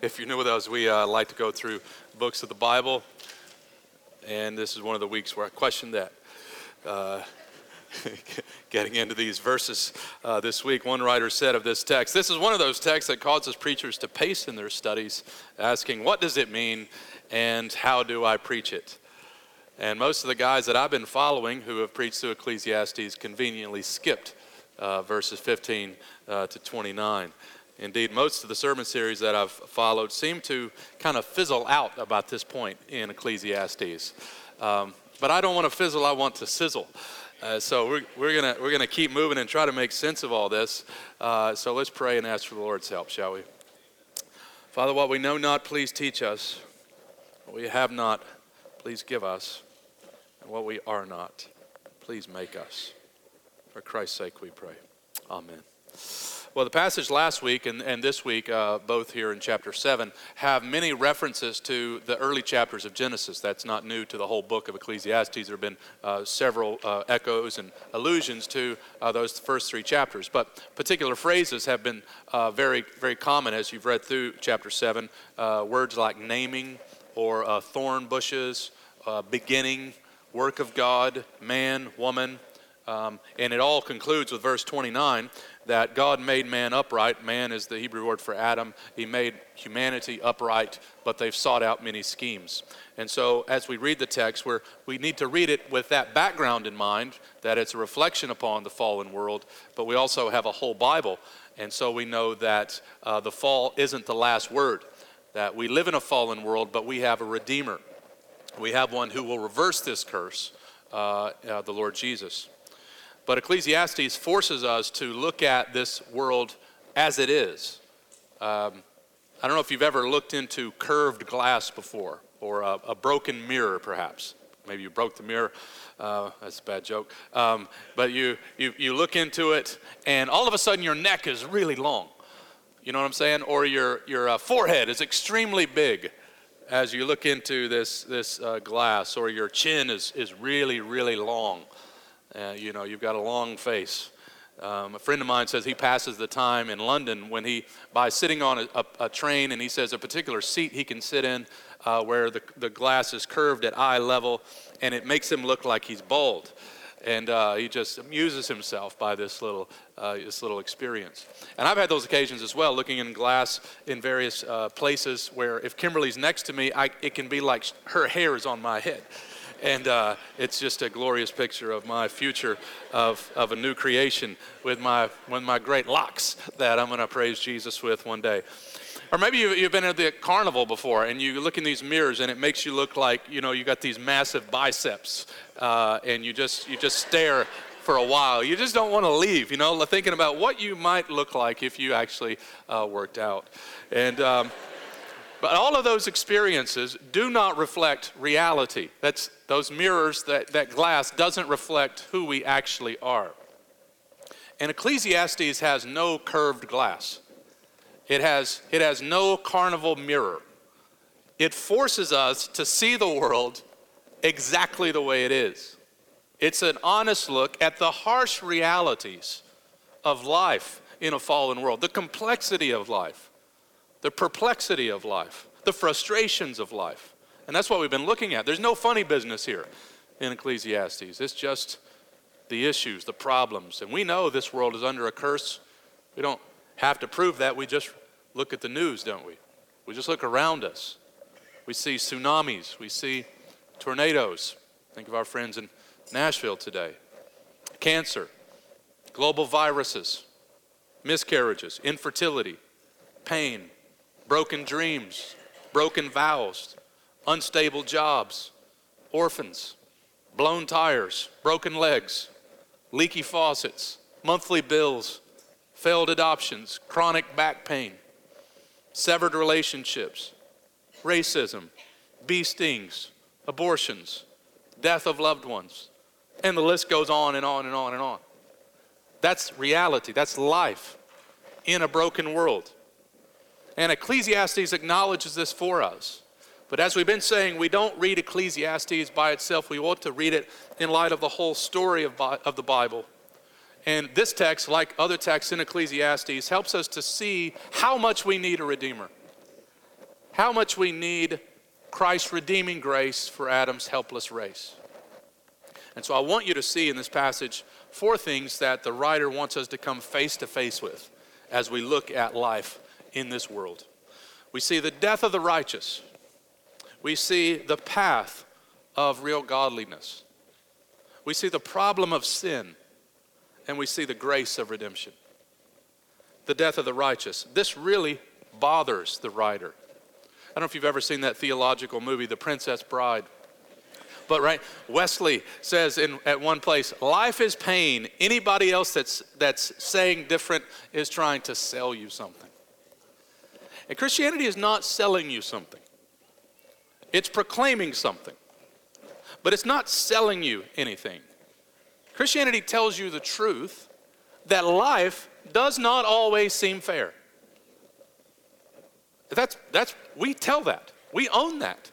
If you're new with us, we uh, like to go through books of the Bible, and this is one of the weeks where I question that. Uh, getting into these verses uh, this week, one writer said of this text, This is one of those texts that causes preachers to pace in their studies, asking, What does it mean and how do I preach it? And most of the guys that I've been following who have preached through Ecclesiastes conveniently skipped uh, verses 15 uh, to 29. Indeed, most of the sermon series that I've followed seem to kind of fizzle out about this point in Ecclesiastes. Um, but I don't want to fizzle, I want to sizzle. Uh, so we're, we're going we're gonna keep moving and try to make sense of all this. Uh, so let's pray and ask for the Lord's help, shall we? Father, what we know not, please teach us. What we have not, please give us. And what we are not, please make us. For Christ's sake we pray. Amen. Well, the passage last week and, and this week, uh, both here in chapter 7, have many references to the early chapters of Genesis. That's not new to the whole book of Ecclesiastes. There have been uh, several uh, echoes and allusions to uh, those first three chapters. But particular phrases have been uh, very, very common as you've read through chapter 7. Uh, words like naming or thorn bushes, beginning, work of God, man, woman. Um, and it all concludes with verse 29 that God made man upright. Man is the Hebrew word for Adam. He made humanity upright, but they've sought out many schemes. And so, as we read the text, we we need to read it with that background in mind that it's a reflection upon the fallen world, but we also have a whole Bible. And so, we know that uh, the fall isn't the last word, that we live in a fallen world, but we have a Redeemer. We have one who will reverse this curse, uh, uh, the Lord Jesus. But Ecclesiastes forces us to look at this world as it is. Um, I don't know if you've ever looked into curved glass before or a, a broken mirror, perhaps. Maybe you broke the mirror. Uh, that's a bad joke. Um, but you, you, you look into it, and all of a sudden your neck is really long. You know what I'm saying? Or your, your uh, forehead is extremely big as you look into this, this uh, glass, or your chin is, is really, really long. Uh, you know, you've got a long face. Um, a friend of mine says he passes the time in London when he, by sitting on a, a, a train, and he says a particular seat he can sit in uh, where the, the glass is curved at eye level, and it makes him look like he's bald. And uh, he just amuses himself by this little, uh, this little experience. And I've had those occasions as well, looking in glass in various uh, places where if Kimberly's next to me, I, it can be like her hair is on my head and uh, it's just a glorious picture of my future of, of a new creation with my, with my great locks that I'm going to praise Jesus with one day. Or maybe you, have been at the carnival before and you look in these mirrors and it makes you look like, you know, you got these massive biceps uh, and you just, you just stare for a while. You just don't want to leave, you know, thinking about what you might look like if you actually uh, worked out. And, um, but all of those experiences do not reflect reality. That's those mirrors, that, that glass doesn't reflect who we actually are. And Ecclesiastes has no curved glass. It has, it has no carnival mirror. It forces us to see the world exactly the way it is. It's an honest look at the harsh realities of life in a fallen world, the complexity of life the perplexity of life, the frustrations of life. And that's what we've been looking at. There's no funny business here in Ecclesiastes. It's just the issues, the problems. And we know this world is under a curse. We don't have to prove that. We just look at the news, don't we? We just look around us. We see tsunamis, we see tornadoes. Think of our friends in Nashville today. Cancer, global viruses, miscarriages, infertility, pain, broken dreams, broken vows, unstable jobs, orphans, blown tires, broken legs, leaky faucets, monthly bills, failed adoptions, chronic back pain, severed relationships, racism, bee stings, abortions, death of loved ones, and the list goes on and on and on and on. That's reality, that's life in a broken world. And Ecclesiastes acknowledges this for us. But as we've been saying, we don't read Ecclesiastes by itself. We ought to read it in light of the whole story of, of the Bible. And this text, like other texts in Ecclesiastes, helps us to see how much we need a Redeemer. how much we need Christ's redeeming grace for Adam's helpless race. And so I want you to see in this passage four things that the writer wants us to come face to face with as we look at life in this world. We see the death of the righteous, we see the path of real godliness, we see the problem of sin, and we see the grace of redemption. The death of the righteous. This really bothers the writer. I don't know if you've ever seen that theological movie, The Princess Bride. But right, Westley says in at one place, life is pain. Anybody else that's that's saying different is trying to sell you something. And Christianity is not selling you something. It's proclaiming something. But it's not selling you anything. Christianity tells you the truth that life does not always seem fair. That's, that's, we tell that. We own that.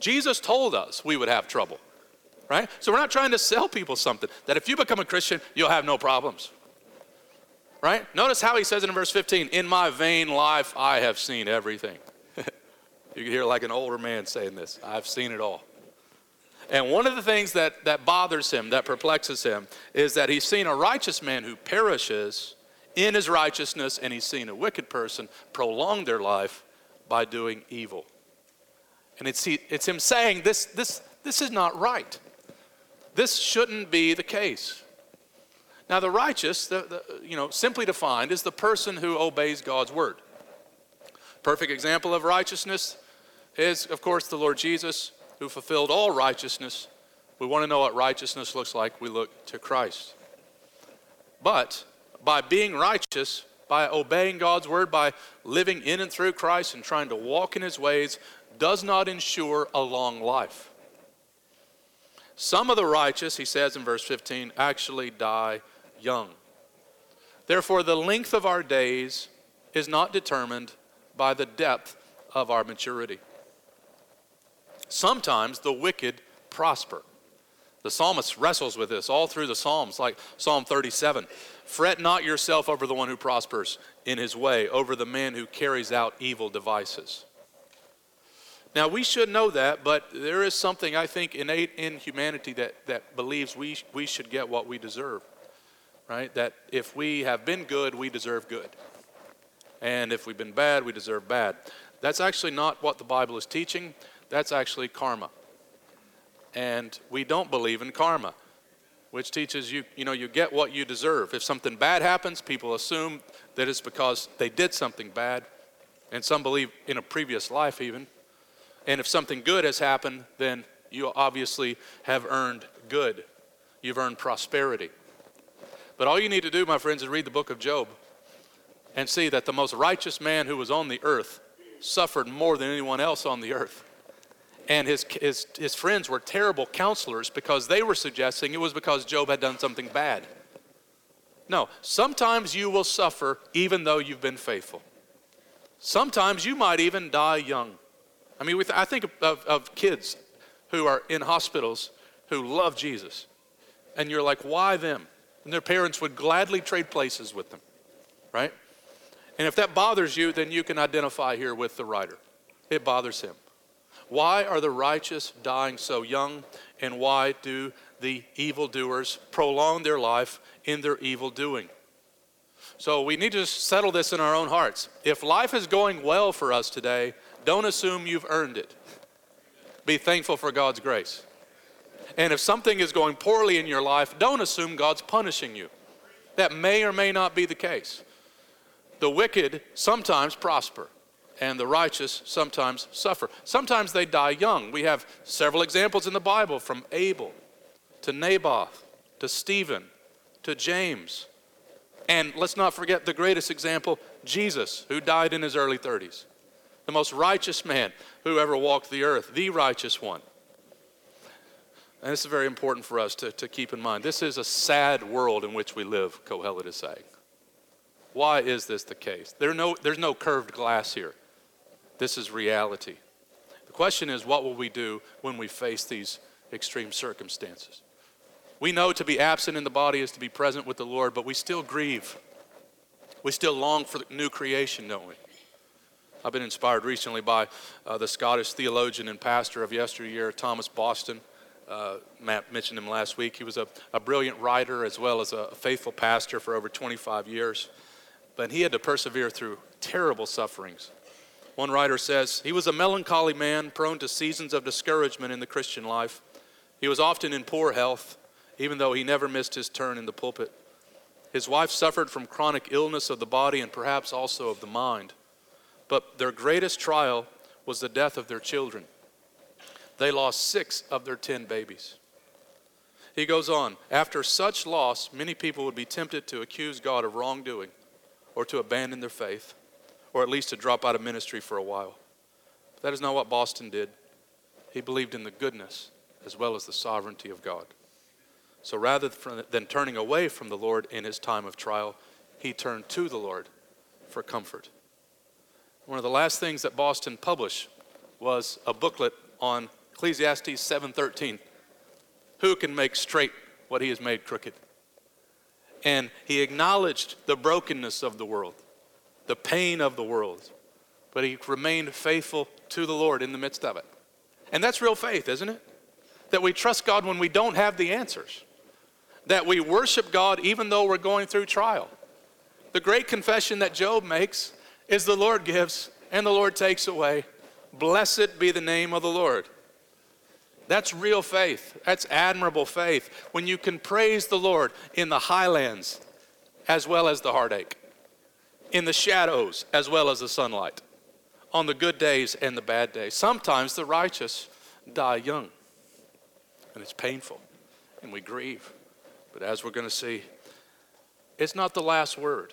Jesus told us we would have trouble, right? So we're not trying to sell people something that if you become a Christian, you'll have no problems, right? Notice how he says it in verse 15 In my vain life, I have seen everything. you can hear like an older man saying this I've seen it all. And one of the things that, that bothers him, that perplexes him, is that he's seen a righteous man who perishes in his righteousness, and he's seen a wicked person prolong their life by doing evil. And it's, he, it's him saying, this, this, this is not right. This shouldn't be the case. Now, the righteous, the, the, you know, simply defined, is the person who obeys God's word. Perfect example of righteousness is, of course, the Lord Jesus, who fulfilled all righteousness. We want to know what righteousness looks like, we look to Christ. But by being righteous, by obeying God's word, by living in and through Christ and trying to walk in his ways, does not ensure a long life. Some of the righteous, he says in verse 15, actually die young. Therefore, the length of our days is not determined by the depth of our maturity. Sometimes the wicked prosper. The psalmist wrestles with this all through the Psalms, like Psalm 37. Fret not yourself over the one who prospers in his way, over the man who carries out evil devices. Now, we should know that, but there is something I think innate in humanity that, that believes we, we should get what we deserve, right? That if we have been good, we deserve good. And if we've been bad, we deserve bad. That's actually not what the Bible is teaching, that's actually karma. And we don't believe in karma, which teaches you, you know, you get what you deserve. If something bad happens, people assume that it's because they did something bad, and some believe in a previous life even. And if something good has happened, then you obviously have earned good. You've earned prosperity. But all you need to do, my friends, is read the book of Job and see that the most righteous man who was on the earth suffered more than anyone else on the earth. And his, his, his friends were terrible counselors because they were suggesting it was because Job had done something bad. No, sometimes you will suffer even though you've been faithful. Sometimes you might even die young. I mean, I think of, of kids who are in hospitals who love Jesus. And you're like, why them? And their parents would gladly trade places with them, right? And if that bothers you, then you can identify here with the writer. It bothers him. Why are the righteous dying so young? And why do the evildoers prolong their life in their evil doing? So we need to settle this in our own hearts. If life is going well for us today, don't assume you've earned it. Be thankful for God's grace. And if something is going poorly in your life, don't assume God's punishing you. That may or may not be the case. The wicked sometimes prosper, and the righteous sometimes suffer. Sometimes they die young. We have several examples in the Bible from Abel to Naboth to Stephen to James. And let's not forget the greatest example Jesus, who died in his early 30s the most righteous man who ever walked the earth, the righteous one. And this is very important for us to, to keep in mind. This is a sad world in which we live, Kohelet is saying. Why is this the case? There no, there's no curved glass here. This is reality. The question is, what will we do when we face these extreme circumstances? We know to be absent in the body is to be present with the Lord, but we still grieve. We still long for the new creation, don't we? I've been inspired recently by uh, the Scottish theologian and pastor of yesteryear, Thomas Boston. Uh, Matt mentioned him last week. He was a, a brilliant writer as well as a faithful pastor for over 25 years. But he had to persevere through terrible sufferings. One writer says, He was a melancholy man prone to seasons of discouragement in the Christian life. He was often in poor health, even though he never missed his turn in the pulpit. His wife suffered from chronic illness of the body and perhaps also of the mind. But their greatest trial was the death of their children. They lost six of their ten babies. He goes on, after such loss, many people would be tempted to accuse God of wrongdoing or to abandon their faith or at least to drop out of ministry for a while. But that is not what Boston did. He believed in the goodness as well as the sovereignty of God. So rather than turning away from the Lord in his time of trial, he turned to the Lord for comfort. One of the last things that Boston published was a booklet on Ecclesiastes 7:13. Who can make straight what he has made crooked? And he acknowledged the brokenness of the world, the pain of the world, but he remained faithful to the Lord in the midst of it. And that's real faith, isn't it? That we trust God when we don't have the answers. That we worship God even though we're going through trial. The great confession that Job makes is the Lord gives and the Lord takes away. Blessed be the name of the Lord. That's real faith. That's admirable faith. When you can praise the Lord in the highlands as well as the heartache, in the shadows as well as the sunlight, on the good days and the bad days. Sometimes the righteous die young, and it's painful, and we grieve. But as we're going to see, it's not the last word.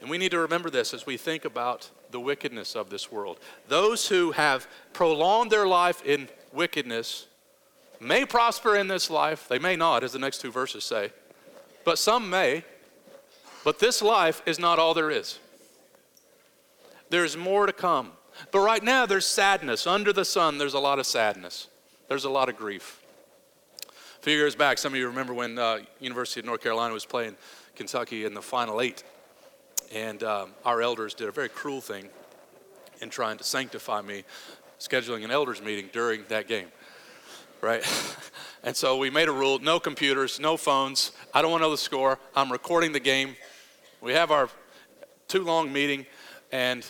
And we need to remember this as we think about the wickedness of this world. Those who have prolonged their life in wickedness may prosper in this life. They may not, as the next two verses say, but some may. But this life is not all there is. There's more to come. But right now, there's sadness. Under the sun, there's a lot of sadness, there's a lot of grief. A few years back, some of you remember when uh, University of North Carolina was playing Kentucky in the Final Eight. And um, our elders did a very cruel thing in trying to sanctify me, scheduling an elders meeting during that game, right? and so we made a rule no computers, no phones. I don't want to know the score. I'm recording the game. We have our too long meeting, and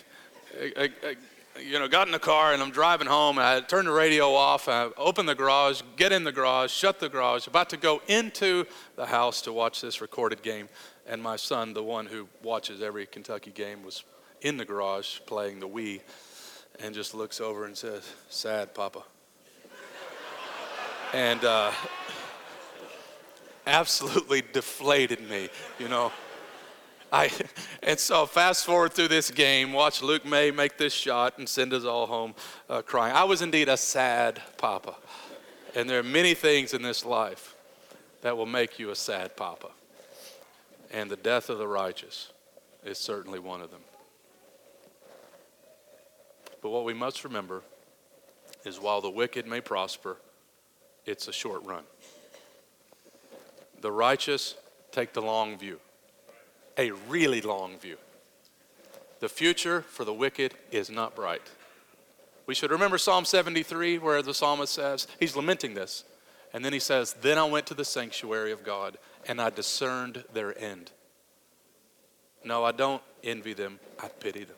I, I, you know, got in the car and I'm driving home. And I turned the radio off. I opened the garage, get in the garage, shut the garage, about to go into the house to watch this recorded game and my son, the one who watches every Kentucky game, was in the garage playing the Wii and just looks over and says, Sad, Papa. and uh, absolutely deflated me, you know. I, and so fast forward through this game, watch Luke Maye make this shot and send us all home uh, crying. I was indeed a sad papa. And there are many things in this life that will make you a sad papa and the death of the righteous is certainly one of them. But what we must remember is while the wicked may prosper, it's a short run. The righteous take the long view, a really long view. The future for the wicked is not bright. We should remember Psalm 73, where the psalmist says, he's lamenting this. And then he says, Then I went to the sanctuary of God and I discerned their end. No, I don't envy them, I pity them.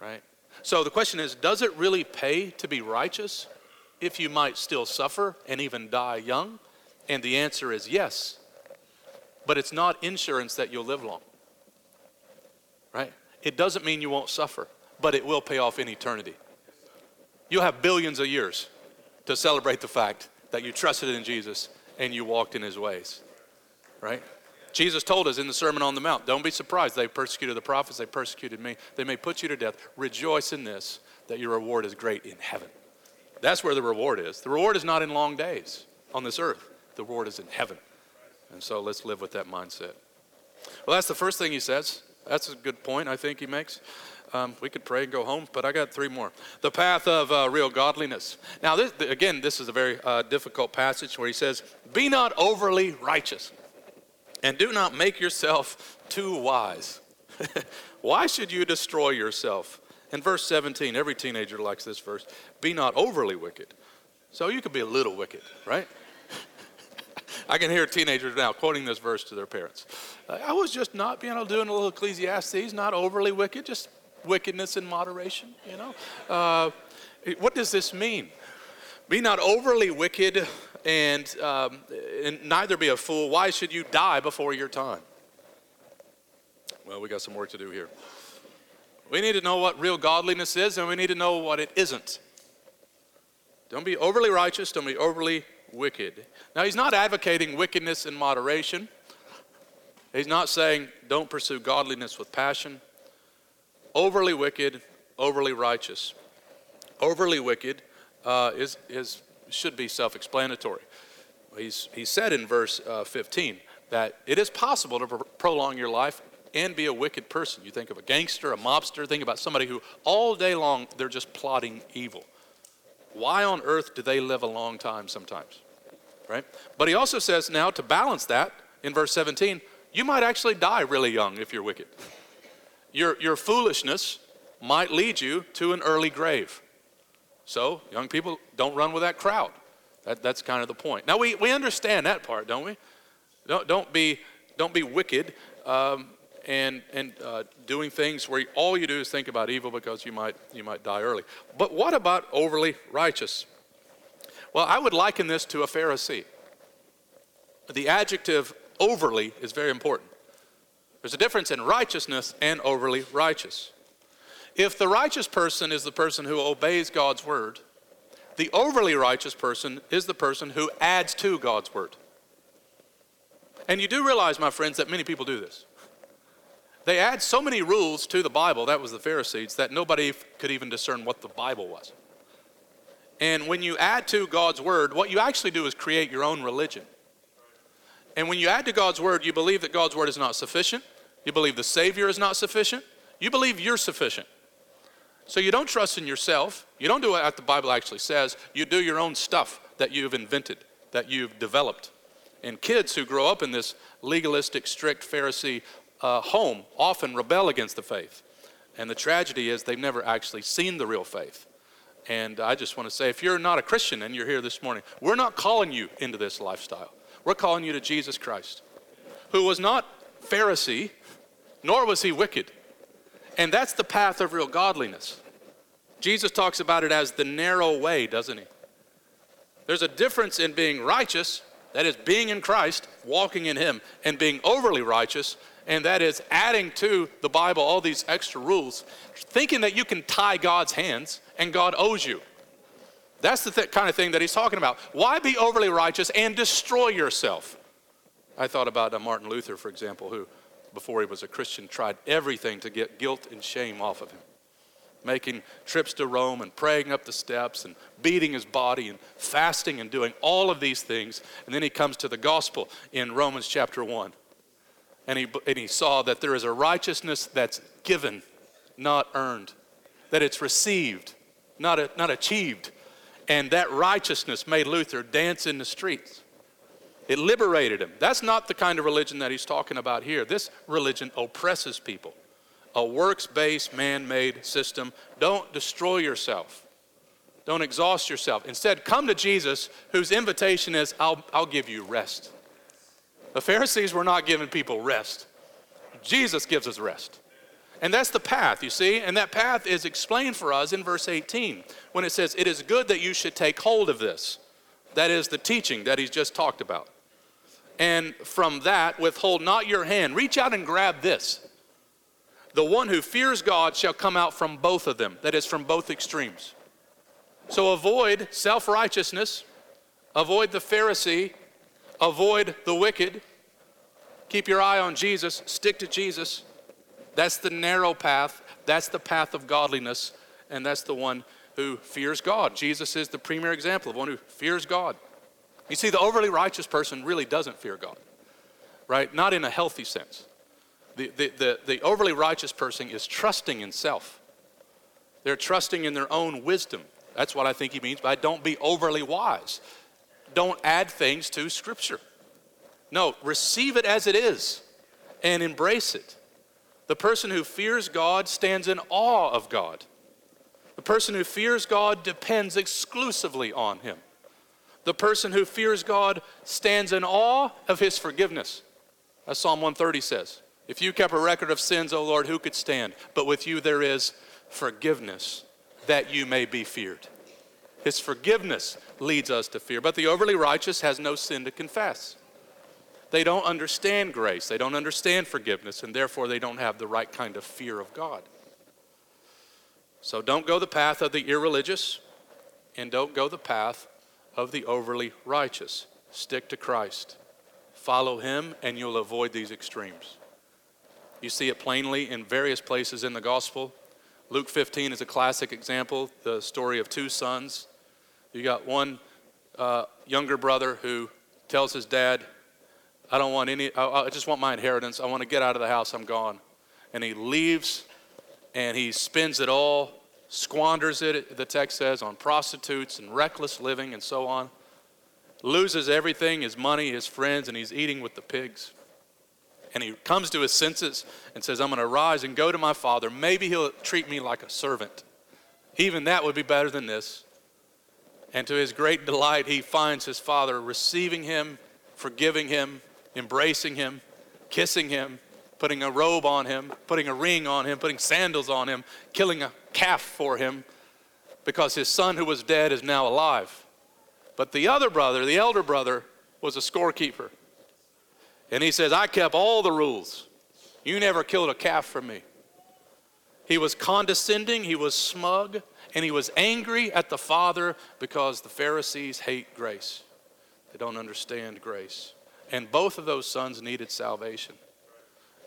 Right? So the question is does it really pay to be righteous if you might still suffer and even die young? And the answer is yes. But it's not insurance that you'll live long. Right? It doesn't mean you won't suffer, but it will pay off in eternity. You'll have billions of years to celebrate the fact that you trusted in Jesus and you walked in his ways right? Jesus told us in the Sermon on the Mount, don't be surprised. They persecuted the prophets, they persecuted me. They may put you to death. Rejoice in this, that your reward is great in heaven. That's where the reward is. The reward is not in long days on this earth, the reward is in heaven. And so let's live with that mindset. Well, that's the first thing he says. That's a good point, I think he makes. Um, we could pray and go home, but I got three more. The path of uh, real godliness. Now, this, again, this is a very uh, difficult passage where he says, Be not overly righteous. And do not make yourself too wise. Why should you destroy yourself In verse 17, every teenager likes this verse be not overly wicked. So you could be a little wicked, right? I can hear teenagers now quoting this verse to their parents. I was just not, being able to doing a little Ecclesiastes, not overly wicked, just wickedness in moderation, you know? Uh, what does this mean? Be not overly wicked and, um, and neither be a fool. Why should you die before your time? Well, we got some work to do here. We need to know what real godliness is, and we need to know what it isn't. Don't be overly righteous, don't be overly wicked. Now, he's not advocating wickedness in moderation. He's not saying don't pursue godliness with passion. Overly wicked, overly righteous. Overly wicked uh, is, is, should be self explanatory. He's, he said in verse uh, 15 that it is possible to pr- prolong your life and be a wicked person. You think of a gangster, a mobster, think about somebody who all day long they're just plotting evil. Why on earth do they live a long time sometimes? Right? But he also says now to balance that in verse 17, you might actually die really young if you're wicked. Your, your foolishness might lead you to an early grave. So, young people, don't run with that crowd. That, that's kind of the point. Now, we, we understand that part, don't we? Don't, don't, be, don't be wicked um, and, and uh, doing things where all you do is think about evil because you might, you might die early. But what about overly righteous? Well, I would liken this to a Pharisee. The adjective overly is very important. There's a difference in righteousness and overly righteous. If the righteous person is the person who obeys God's word, the overly righteous person is the person who adds to God's word. And you do realize, my friends, that many people do this. They add so many rules to the Bible, that was the Pharisees, that nobody could even discern what the Bible was. And when you add to God's word, what you actually do is create your own religion. And when you add to God's word, you believe that God's word is not sufficient. You believe the Savior is not sufficient. You believe you're sufficient. So you don't trust in yourself. You don't do what the Bible actually says. You do your own stuff that you've invented, that you've developed. And kids who grow up in this legalistic, strict Pharisee uh, home often rebel against the faith. And the tragedy is they've never actually seen the real faith. And I just want to say if you're not a Christian and you're here this morning, we're not calling you into this lifestyle. We're calling you to Jesus Christ, who was not Pharisee, nor was he wicked. And that's the path of real godliness. Jesus talks about it as the narrow way, doesn't he? There's a difference in being righteous, that is, being in Christ, walking in Him, and being overly righteous, and that is adding to the Bible all these extra rules, thinking that you can tie God's hands and God owes you. That's the th- kind of thing that he's talking about. Why be overly righteous and destroy yourself? I thought about uh, Martin Luther, for example, who, before he was a Christian, tried everything to get guilt and shame off of him. Making trips to Rome and praying up the steps and beating his body and fasting and doing all of these things. And then he comes to the gospel in Romans chapter 1. And he, and he saw that there is a righteousness that's given, not earned, that it's received, not, a, not achieved. And that righteousness made Luther dance in the streets. It liberated him. That's not the kind of religion that he's talking about here. This religion oppresses people. A works based, man made system. Don't destroy yourself. Don't exhaust yourself. Instead, come to Jesus, whose invitation is, I'll, I'll give you rest. The Pharisees were not giving people rest. Jesus gives us rest. And that's the path, you see? And that path is explained for us in verse 18 when it says, It is good that you should take hold of this. That is the teaching that he's just talked about. And from that, withhold not your hand. Reach out and grab this. The one who fears God shall come out from both of them, that is, from both extremes. So avoid self righteousness, avoid the Pharisee, avoid the wicked. Keep your eye on Jesus, stick to Jesus that's the narrow path. That's the path of godliness. And that's the one who fears God. Jesus is the premier example of one who fears God. You see, the overly righteous person really doesn't fear God, right? Not in a healthy sense. The, the, the, the overly righteous person is trusting in self, they're trusting in their own wisdom. That's what I think he means by don't be overly wise. Don't add things to Scripture. No, receive it as it is and embrace it. The person who fears God stands in awe of God. The person who fears God depends exclusively on Him. The person who fears God stands in awe of His forgiveness. As Psalm 130 says If you kept a record of sins, O Lord, who could stand? But with you there is forgiveness that you may be feared. His forgiveness leads us to fear. But the overly righteous has no sin to confess. They don't understand grace, they don't understand forgiveness, and therefore they don't have the right kind of fear of God. So don't go the path of the irreligious, and don't go the path of the overly righteous. Stick to Christ. Follow him, and you'll avoid these extremes. You see it plainly in various places in the gospel. Luke 15 is a classic example, the story of two sons. You got one uh, younger brother who tells his dad, I don't want any, I, I just want my inheritance. I want to get out of the house. I'm gone. And he leaves and he spends it all, squanders it, the text says, on prostitutes and reckless living and so on. Loses everything his money, his friends, and he's eating with the pigs. And he comes to his senses and says, I'm going to rise and go to my father. Maybe he'll treat me like a servant. Even that would be better than this. And to his great delight, he finds his father receiving him, forgiving him, embracing him, kissing him, putting a robe on him, putting a ring on him, putting sandals on him, killing a calf for him because his son who was dead is now alive. But the other brother, the elder brother, was a scorekeeper. And he says, I kept all the rules. You never killed a calf for me. He was condescending, he was smug, and he was angry at the Father because the Pharisees hate grace. They don't understand grace. And both of those sons needed salvation.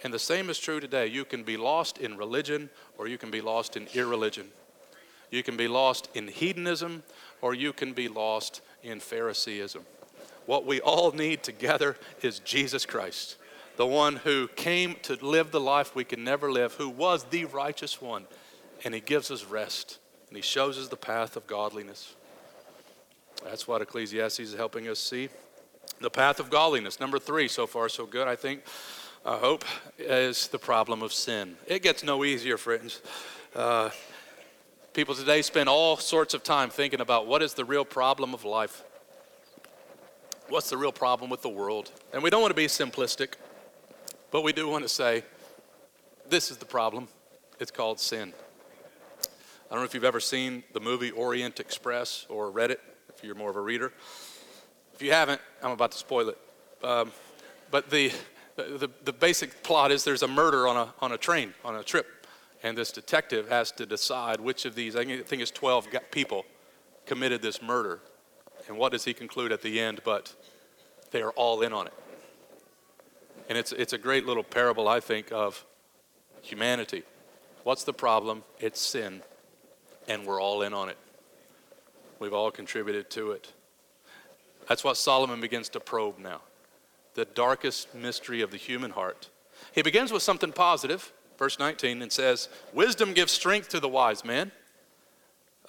And the same is true today. You can be lost in religion or you can be lost in irreligion. You can be lost in hedonism or you can be lost in Phariseeism. What we all need together is Jesus Christ, the one who came to live the life we can never live, who was the righteous one. And he gives us rest and he shows us the path of godliness. That's what Ecclesiastes is helping us see. The path of godliness. Number three, so far so good, I think, I hope, is the problem of sin. It gets no easier, friends. Uh, people today spend all sorts of time thinking about what is the real problem of life. What's the real problem with the world? And we don't want to be simplistic, but we do want to say this is the problem. It's called sin. I don't know if you've ever seen the movie Orient Express or read it, if you're more of a reader. If you haven't, I'm about to spoil it. Um, but the, the, the basic plot is there's a murder on a, on a train, on a trip. And this detective has to decide which of these, I think it's 12 people, committed this murder. And what does he conclude at the end? But they are all in on it. And it's, it's a great little parable, I think, of humanity. What's the problem? It's sin. And we're all in on it. We've all contributed to it. That's what Solomon begins to probe now the darkest mystery of the human heart. He begins with something positive, verse 19, and says, Wisdom gives strength to the wise man,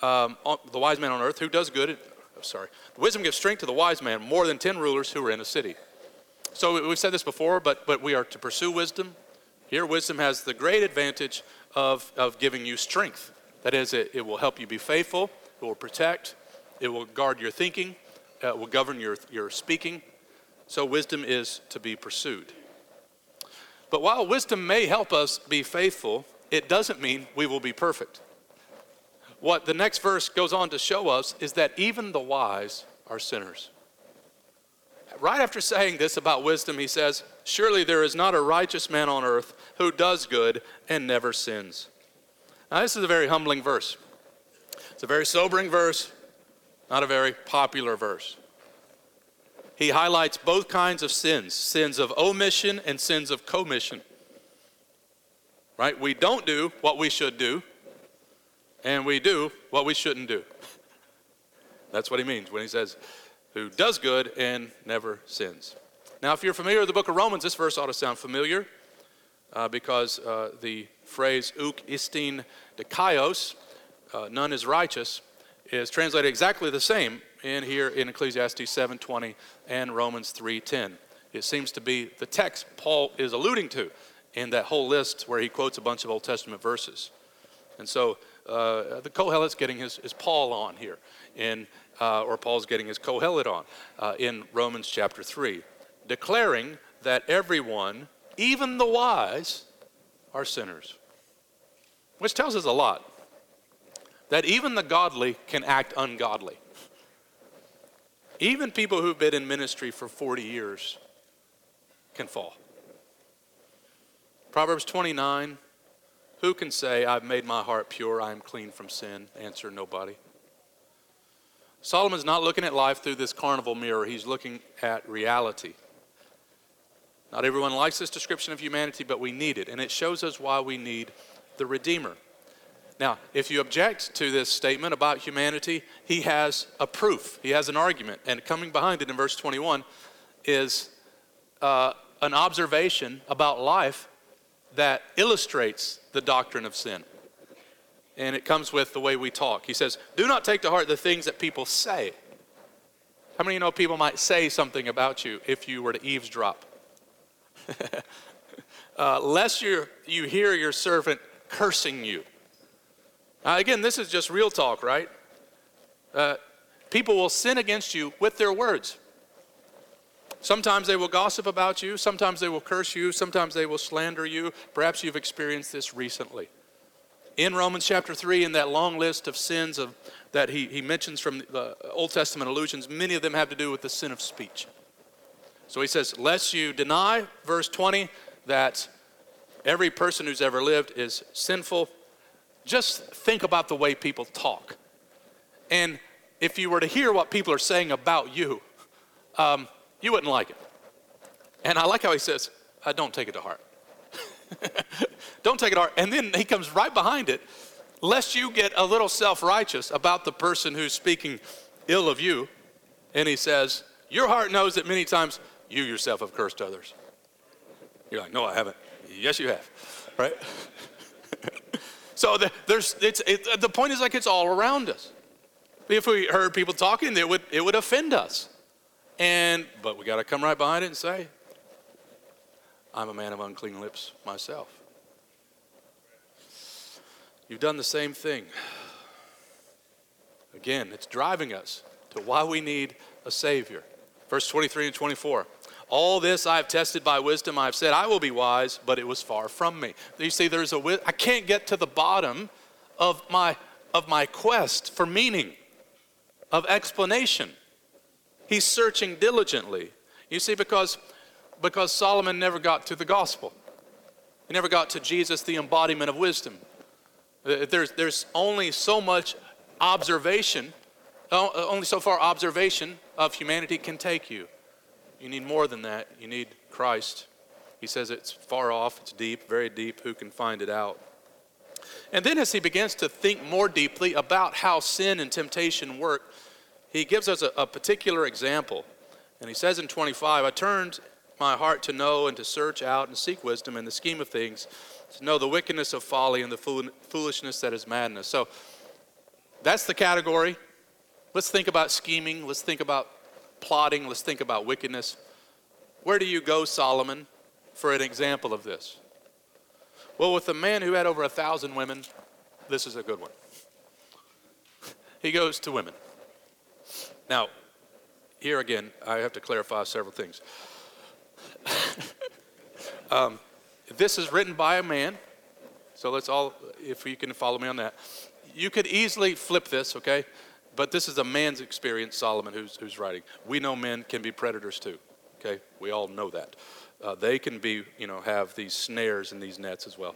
um, the wise man on earth who does good. Oh, sorry. Wisdom gives strength to the wise man more than 10 rulers who are in a city. So we've said this before, but, but we are to pursue wisdom. Here, wisdom has the great advantage of, of giving you strength. That is, it, it will help you be faithful, it will protect, it will guard your thinking, uh, will govern your, your speaking. So, wisdom is to be pursued. But while wisdom may help us be faithful, it doesn't mean we will be perfect. What the next verse goes on to show us is that even the wise are sinners. Right after saying this about wisdom, he says, Surely there is not a righteous man on earth who does good and never sins. Now, this is a very humbling verse. It's a very sobering verse. Not a very popular verse. He highlights both kinds of sins sins of omission and sins of commission. Right? We don't do what we should do, and we do what we shouldn't do. That's what he means when he says, who does good and never sins. Now, if you're familiar with the book of Romans, this verse ought to sound familiar uh, because uh, the phrase uk istin dikaios, uh, none is righteous, is translated exactly the same in here in Ecclesiastes 7:20 and Romans 3:10. It seems to be the text Paul is alluding to in that whole list where he quotes a bunch of Old Testament verses. And so uh, the Kohelet's getting his, his Paul on here, in, uh, or Paul's getting his Kohelet on uh, in Romans chapter 3, declaring that everyone, even the wise, are sinners. Which tells us a lot that even the godly can act ungodly. Even people who've been in ministry for 40 years can fall. Proverbs 29 Who can say, I've made my heart pure, I am clean from sin? Answer nobody. Solomon's not looking at life through this carnival mirror, he's looking at reality. Not everyone likes this description of humanity, but we need it, and it shows us why we need the Redeemer. Now, if you object to this statement about humanity, he has a proof, he has an argument. And coming behind it in verse 21 is uh, an observation about life that illustrates the doctrine of sin. And it comes with the way we talk. He says, Do not take to heart the things that people say. How many of you know people might say something about you if you were to eavesdrop? uh, lest you you hear your servant cursing you. Now, again, this is just real talk, right? Uh, people will sin against you with their words. Sometimes they will gossip about you, sometimes they will curse you, sometimes they will slander you. Perhaps you've experienced this recently. In Romans chapter 3, in that long list of sins of, that he, he mentions from the Old Testament allusions, many of them have to do with the sin of speech. So he says, Lest you deny, verse 20, that every person who's ever lived is sinful just think about the way people talk. And if you were to hear what people are saying about you, um, you wouldn't like it. And I like how he says, uh, don't take it to heart. don't take it to heart. And then he comes right behind it, lest you get a little self righteous about the person who's speaking ill of you. And he says, Your heart knows that many times you yourself have cursed others. You're like, No, I haven't. Yes, you have. Right? So the, there's, it's, it, the point is like it's all around us. If we heard people talking, it would, it would offend us. And, but we got to come right behind it and say, I'm a man of unclean lips myself. You've done the same thing. Again, it's driving us to why we need a Savior. Verse 23 and 24. All this I have tested by wisdom. I have said, I will be wise, but it was far from me. You see, there's a, I can't get to the bottom of my, of my quest for meaning, of explanation. He's searching diligently. You see, because, because Solomon never got to the gospel, he never got to Jesus, the embodiment of wisdom. Uh, there's, there's only so much observation, uh, only so far observation of humanity can take you. You need more than that. You need Christ. He says it's far off, it's deep, very deep. Who can find it out? And then, as he begins to think more deeply about how sin and temptation work, he gives us a, a particular example. And he says in 25, I turned my heart to know and to search out and seek wisdom in the scheme of things, to know the wickedness of folly and the fool- foolishness that is madness. So that's the category. Let's think about scheming. Let's think about plotting, let's think about wickedness. Where do you go, Solomon, for an example of this? Well, with a man who had over a thousand women, this is a good one. He goes to women. Now, here again, I have to clarify several things. um, this is written by a man, so let's all, if you can follow me on that. You could easily flip this, okay? But this is a man's experience, Solomon, who's, who's writing. We know men can be predators too, okay? We all know that. Uh, they can be, you know, have these snares and these nets as well.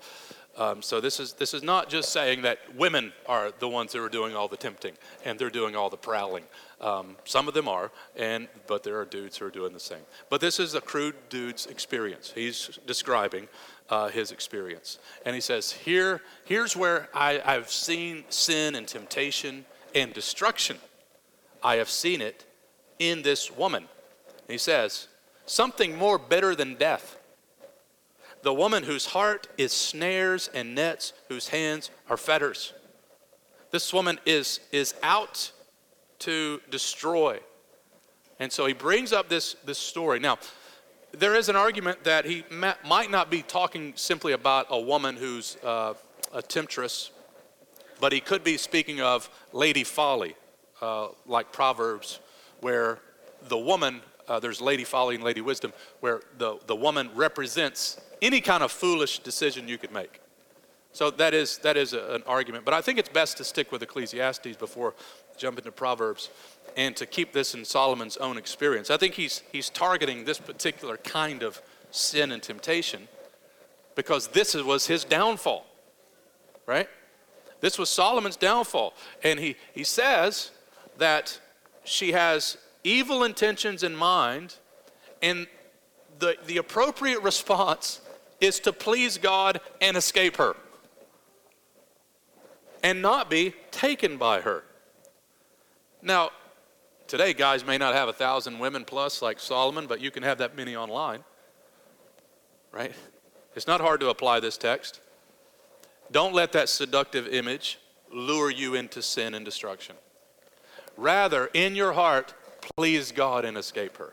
Um, so this is, this is not just saying that women are the ones who are doing all the tempting and they're doing all the prowling. Um, some of them are, and, but there are dudes who are doing the same. But this is a crude dude's experience. He's describing uh, his experience. And he says, Here, here's where I, I've seen sin and temptation and destruction. I have seen it in this woman. he says, something more bitter than death. The woman whose heart is snares and nets, whose hands are fetters. This woman is, is out to destroy. And so he brings up this, this story. Now, there is an argument that he might not be talking simply about a woman who's uh, a temptress but he could be speaking of Lady Folly, uh, like Proverbs, where the woman, uh, there's Lady Folly and Lady Wisdom, where the, the woman represents any kind of foolish decision you could make. So that is, that is a, an argument. But I think it's best to stick with Ecclesiastes before jumping to Proverbs and to keep this in Solomon's own experience. I think he's, he's targeting this particular kind of sin and temptation because this was his downfall, right? This was Solomon's downfall. And he, he says that she has evil intentions in mind, and the, the appropriate response is to please God and escape her and not be taken by her. Now, today guys may not have a thousand women plus like Solomon, but you can have that many online, right? It's not hard to apply this text. Don't let that seductive image lure you into sin and destruction. Rather, in your heart, please God and escape her.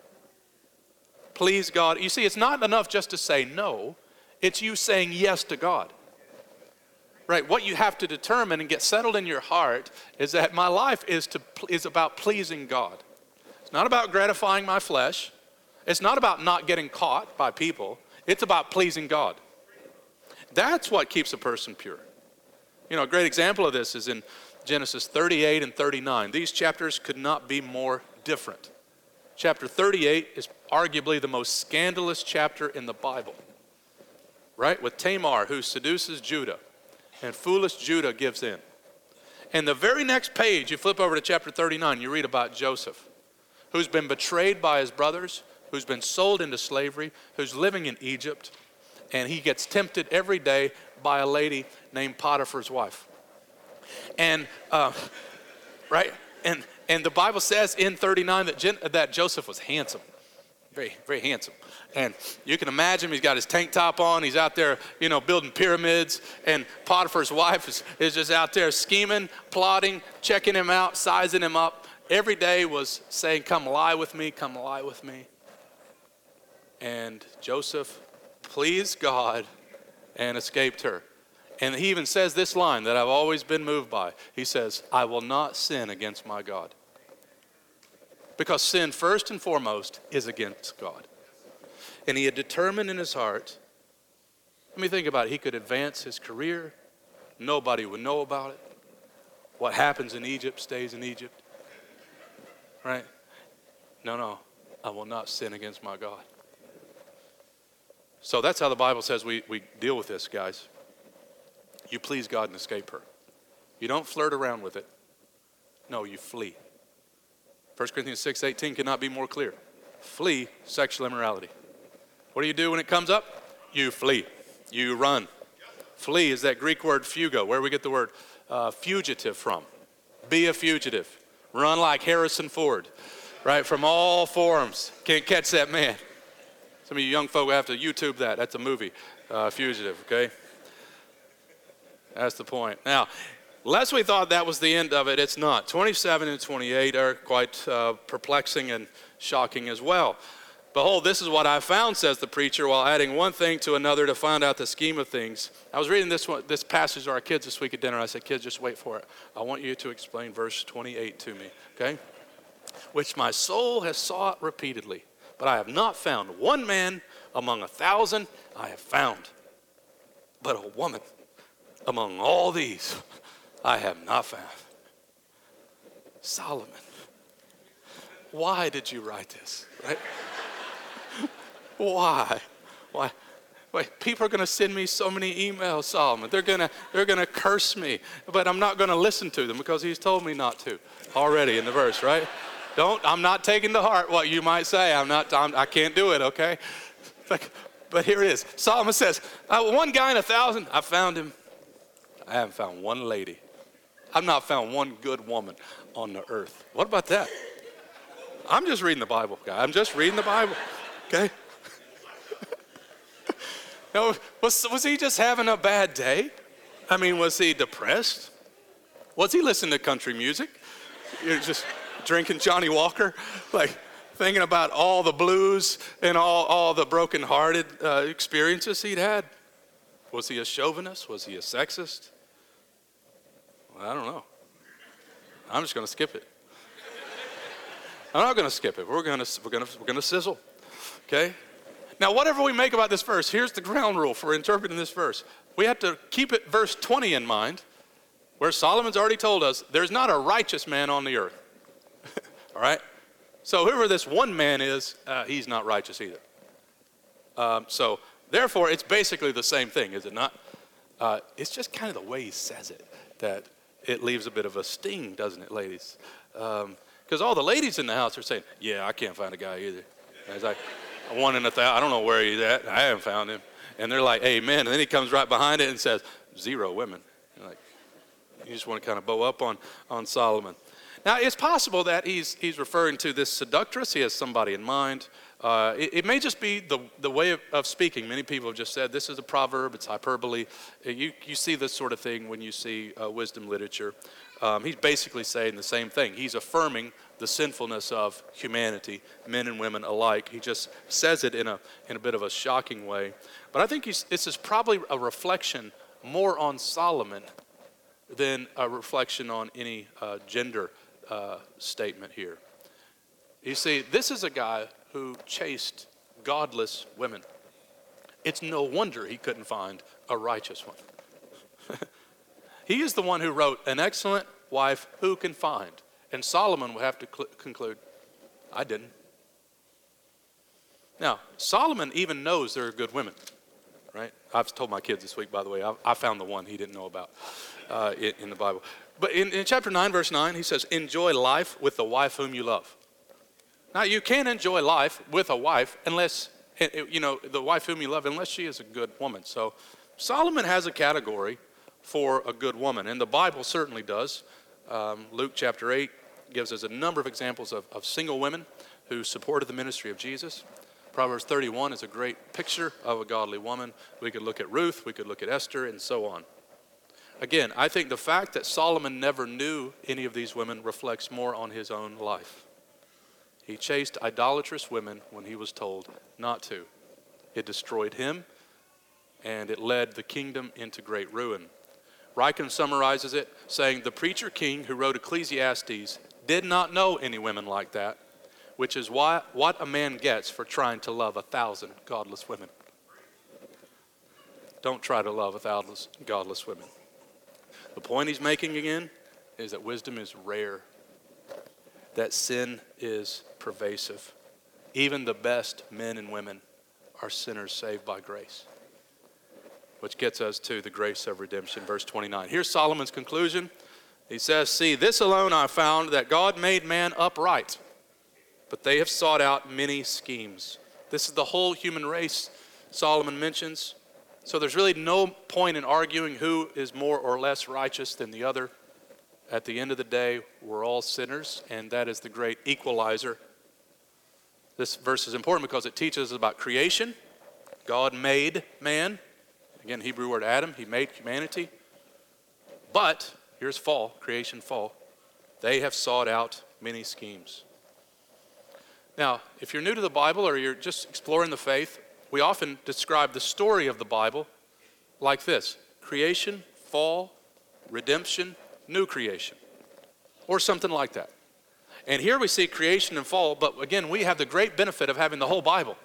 Please God. You see, it's not enough just to say no, it's you saying yes to God. Right? What you have to determine and get settled in your heart is that my life is, to, is about pleasing God. It's not about gratifying my flesh. It's not about not getting caught by people. It's about pleasing God. That's what keeps a person pure. You know, a great example of this is in Genesis 38 and 39. These chapters could not be more different. Chapter 38 is arguably the most scandalous chapter in the Bible, right? With Tamar, who seduces Judah, and foolish Judah gives in. And the very next page, you flip over to chapter 39, you read about Joseph, who's been betrayed by his brothers, who's been sold into slavery, who's living in Egypt, and he gets tempted every day by a lady named Potiphar's wife. And, uh, right? And, and the Bible says in 39 that, that Joseph was handsome, very, very handsome. And you can imagine he's got his tank top on. He's out there, you know, building pyramids. And Potiphar's wife is, is just out there scheming, plotting, checking him out, sizing him up. Every day was saying, Come lie with me, come lie with me. And Joseph pleased God and escaped her. And he even says this line that I've always been moved by. He says, I will not sin against my God. Because sin, first and foremost, is against God. And he had determined in his heart, let me think about it, he could advance his career, nobody would know about it. What happens in Egypt stays in Egypt. Right? No, no, I will not sin against my God. So that's how the Bible says we, we deal with this, guys. You please God and escape her. You don't flirt around with it. No, you flee. 1 Corinthians 6:18 cannot be more clear. Flee sexual immorality. What do you do when it comes up? You flee. You run. Flee is that Greek word fugo, where we get the word uh, fugitive from. Be a fugitive. Run like Harrison Ford, right? From all forms. Can't catch that man. Some of you young folk have to YouTube that. That's a movie, uh, Fugitive, okay? That's the point. Now, lest we thought that was the end of it, it's not. 27 and 28 are quite uh, perplexing and shocking as well. Behold, this is what I found, says the preacher, while adding one thing to another to find out the scheme of things. I was reading this, one, this passage to our kids this week at dinner. I said, Kids, just wait for it. I want you to explain verse 28 to me, okay? Which my soul has sought repeatedly but I have not found one man among a thousand I have found. But a woman among all these I have not found. Solomon, why did you write this? Right? why? Why? Wait, people are going to send me so many emails, Solomon. They're going to they're going to curse me, but I'm not going to listen to them because he's told me not to already in the verse, right? Don't, I'm not taking to heart what you might say. I'm not, I'm, I can not do it, okay? But here it is. Solomon says, uh, one guy in a thousand, I found him. I haven't found one lady. I've not found one good woman on the earth. What about that? I'm just reading the Bible, guy. I'm just reading the Bible, okay? no, was, was he just having a bad day? I mean, was he depressed? Was he listening to country music? You're just drinking Johnnie Walker, like thinking about all the blues and all, all the broken-hearted uh, experiences he'd had. Was he a chauvinist? Was he a sexist? I don't know. I'm just going to skip it. I'm not going to skip it. We're going to we're going to we're going to sizzle. Okay? Now, whatever we make about this verse, here's the ground rule for interpreting this verse. We have to keep it verse 20 in mind, where Solomon's already told us there's not a righteous man on the earth. All right? So, whoever this one man is, uh, he's not righteous either. Um, so, therefore, it's basically the same thing, is it not? Uh, it's just kind of the way he says it that it leaves a bit of a sting, doesn't it, ladies? Because um, all the ladies in the house are saying, Yeah, I can't find a guy either. And it's like, one in a thousand, I don't know where he's at. I haven't found him. And they're like, Amen. And then he comes right behind it and says, Zero women. You're like, you just want to kind of bow up on, on Solomon. Now, it's possible that he's, he's referring to this seductress. He has somebody in mind. Uh, it, it, may just be the, the way of, of, speaking. Many people have just said this is a proverb, it's hyperbole. Uh, you, you see this sort of thing when you see uh, wisdom literature. Um, he's basically saying the same thing. He's affirming the sinfulness of humanity, men and women alike. He just says it in a, in a bit of a shocking way. But I think this is probably a reflection more on Solomon than a reflection on any uh, gender uh, statement here. You see, this is a guy who chased godless women. It's no wonder he couldn't find a righteous one. he is the one who wrote, An excellent wife who can find. And Solomon would have to cl- conclude, I didn't. Now, Solomon even knows there are good women, right? I've told my kids this week, by the way, I, I found the one he didn't know about uh, in, in, the Bible. But in, in chapter 9, verse 9, he says, Enjoy life with the wife whom you love. Now, you can't enjoy life with a wife unless, you know, the wife whom you love, unless she is a good woman. So Solomon has a category for a good woman, and the Bible certainly does. Um, Luke chapter 8 gives us a number of examples of, of single women who supported the ministry of Jesus. Proverbs 31 is a great picture of a godly woman. We could look at Ruth, we could look at Esther, and so on. Again, I think the fact that Solomon never knew any of these women reflects more on his own life. He chased idolatrous women when he was told not to. It destroyed him, and it led the kingdom into great ruin. Ryken summarizes it saying, The preacher king who wrote Ecclesiastes did not know any women like that, which is why, what a man gets for trying to love a thousand godless women. Don't try to love a thousand godless women. The point he's making again is that wisdom is rare, that sin is pervasive. Even the best men and women are sinners saved by grace which gets us to the grace of redemption. Verse 29. Here's Solomon's conclusion. He says, See, this alone I found that God made man upright, but they have sought out many schemes. This is the whole human race Solomon mentions. So there's really no point in arguing who is more or less righteous than the other. At the end of the day, we're all sinners, and that is the great equalizer. This verse is important because it teaches us about creation. God made man, Again, Hebrew word Adam, he made humanity. But, here's fall, creation fall. They have sought out many schemes. Now, if you're new to the Bible or you're just exploring the faith, we often describe the story of the Bible like this creation, fall, redemption, new creation, or something like that. And here we see creation and fall, but again, we have the great benefit of having the whole Bible.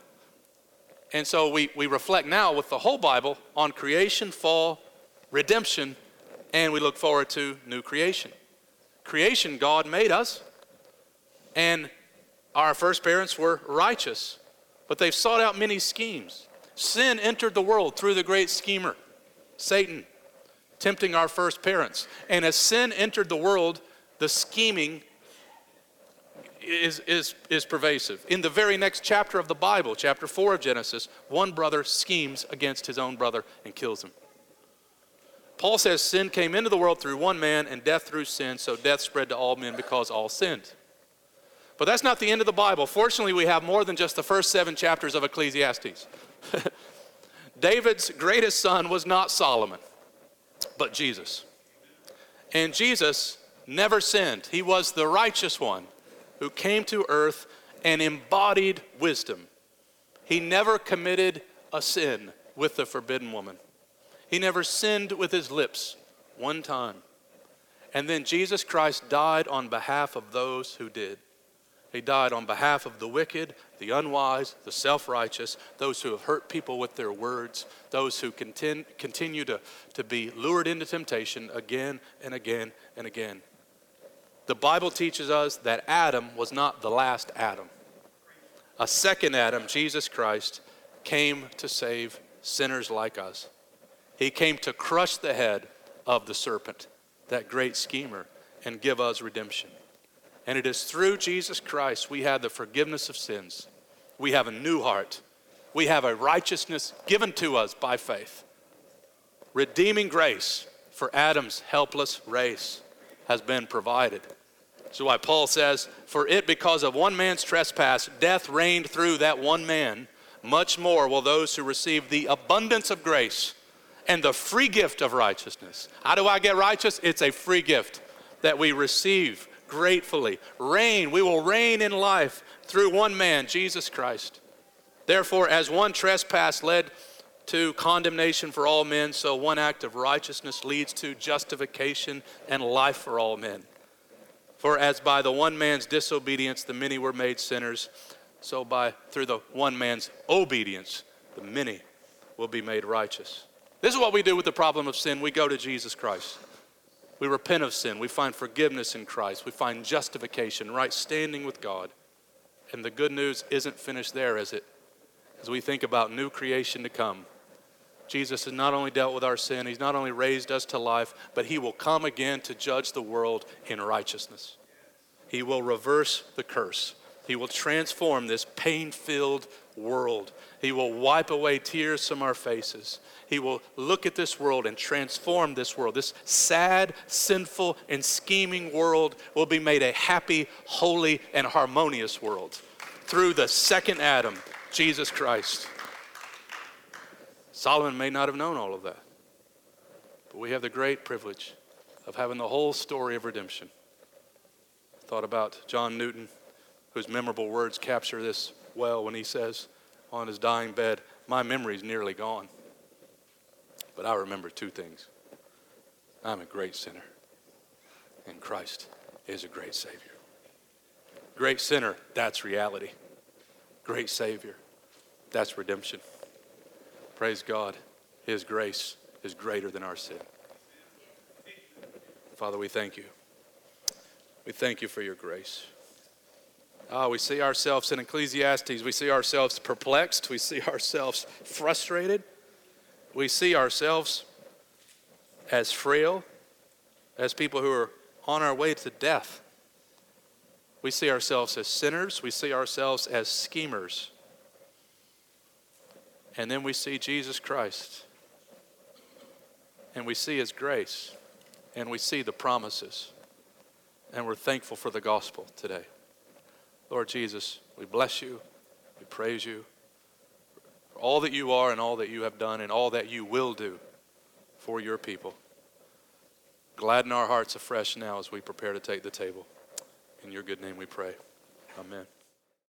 And so we, we reflect now with the whole Bible on creation, fall, redemption, and we look forward to new creation. Creation, God made us, and our first parents were righteous, but they've sought out many schemes. Sin entered the world through the great schemer, Satan, tempting our first parents. And as sin entered the world, the scheming is, is, is pervasive. In the very next chapter of the Bible, chapter 4 of Genesis, one brother schemes against his own brother and kills him. Paul says sin came into the world through one man and death through sin, so death spread to all men because all sinned. But that's not the end of the Bible. Fortunately, we have more than just the first seven chapters of Ecclesiastes. David's greatest son was not Solomon, but Jesus. And Jesus never sinned, he was the righteous one who came to earth and embodied wisdom. He never committed a sin with the forbidden woman. He never sinned with his lips one time. And then Jesus Christ died on behalf of those who did. He died on behalf of the wicked, the unwise, the self righteous, those who have hurt people with their words, those who continue, continue to, to be lured into temptation again and again and again. The Bible teaches us that Adam was not the last Adam. A second Adam, Jesus Christ, came to save sinners like us. He came to crush the head of the serpent, that great schemer, and give us redemption. And it is through Jesus Christ we have the forgiveness of sins. We have a new heart. We have a righteousness given to us by faith. Redeeming grace for Adam's helpless race has been provided. So why Paul says, For it, because of one man's trespass, death reigned through that one man, much more will those who receive the abundance of grace and the free gift of righteousness. How do I get righteous? It's a free gift that we receive gratefully. Reign, we will reign in life through one man, Jesus Christ. Therefore, as one trespass led to condemnation for all men, so one act of righteousness leads to justification and life for all men. For as by the one man's disobedience the many were made sinners, so by through the one man's obedience the many will be made righteous. This is what we do with the problem of sin. We go to Jesus Christ. We repent of sin. We find forgiveness in Christ. We find justification, right standing with God. And the good news isn't finished there, is it? As we think about new creation to come, Jesus has not only dealt with our sin, He's not only raised us to life, but He will come again to judge the world in righteousness. He will reverse the curse. He will transform this pain filled world. He will wipe away tears from our faces. He will look at this world and transform this world. This sad, sinful, and scheming world will be made a happy, holy, and harmonious world through the second Adam, Jesus Christ. Solomon may not have known all of that, but we have the great privilege of having the whole story of redemption. I thought about John Newton, whose memorable words capture this well when he says on his dying bed, My memory's nearly gone. But I remember two things I'm a great sinner, and Christ is a great Savior. Great sinner, that's reality. Great Savior, that's redemption. Praise God, His grace is greater than our sin. Father, we thank you. We thank you for your grace. Ah, we see ourselves in Ecclesiastes, we see ourselves perplexed, we see ourselves frustrated, we see ourselves as frail, as people who are on our way to death. We see ourselves as sinners, we see ourselves as schemers. And then we see Jesus Christ, and we see His grace, and we see the promises, and we're thankful for the gospel today. Lord Jesus, we bless you, we praise you all that you are and all that you have done and all that you will do for your people. Gladden our hearts afresh now as we prepare to take the table. In your good name we pray. Amen.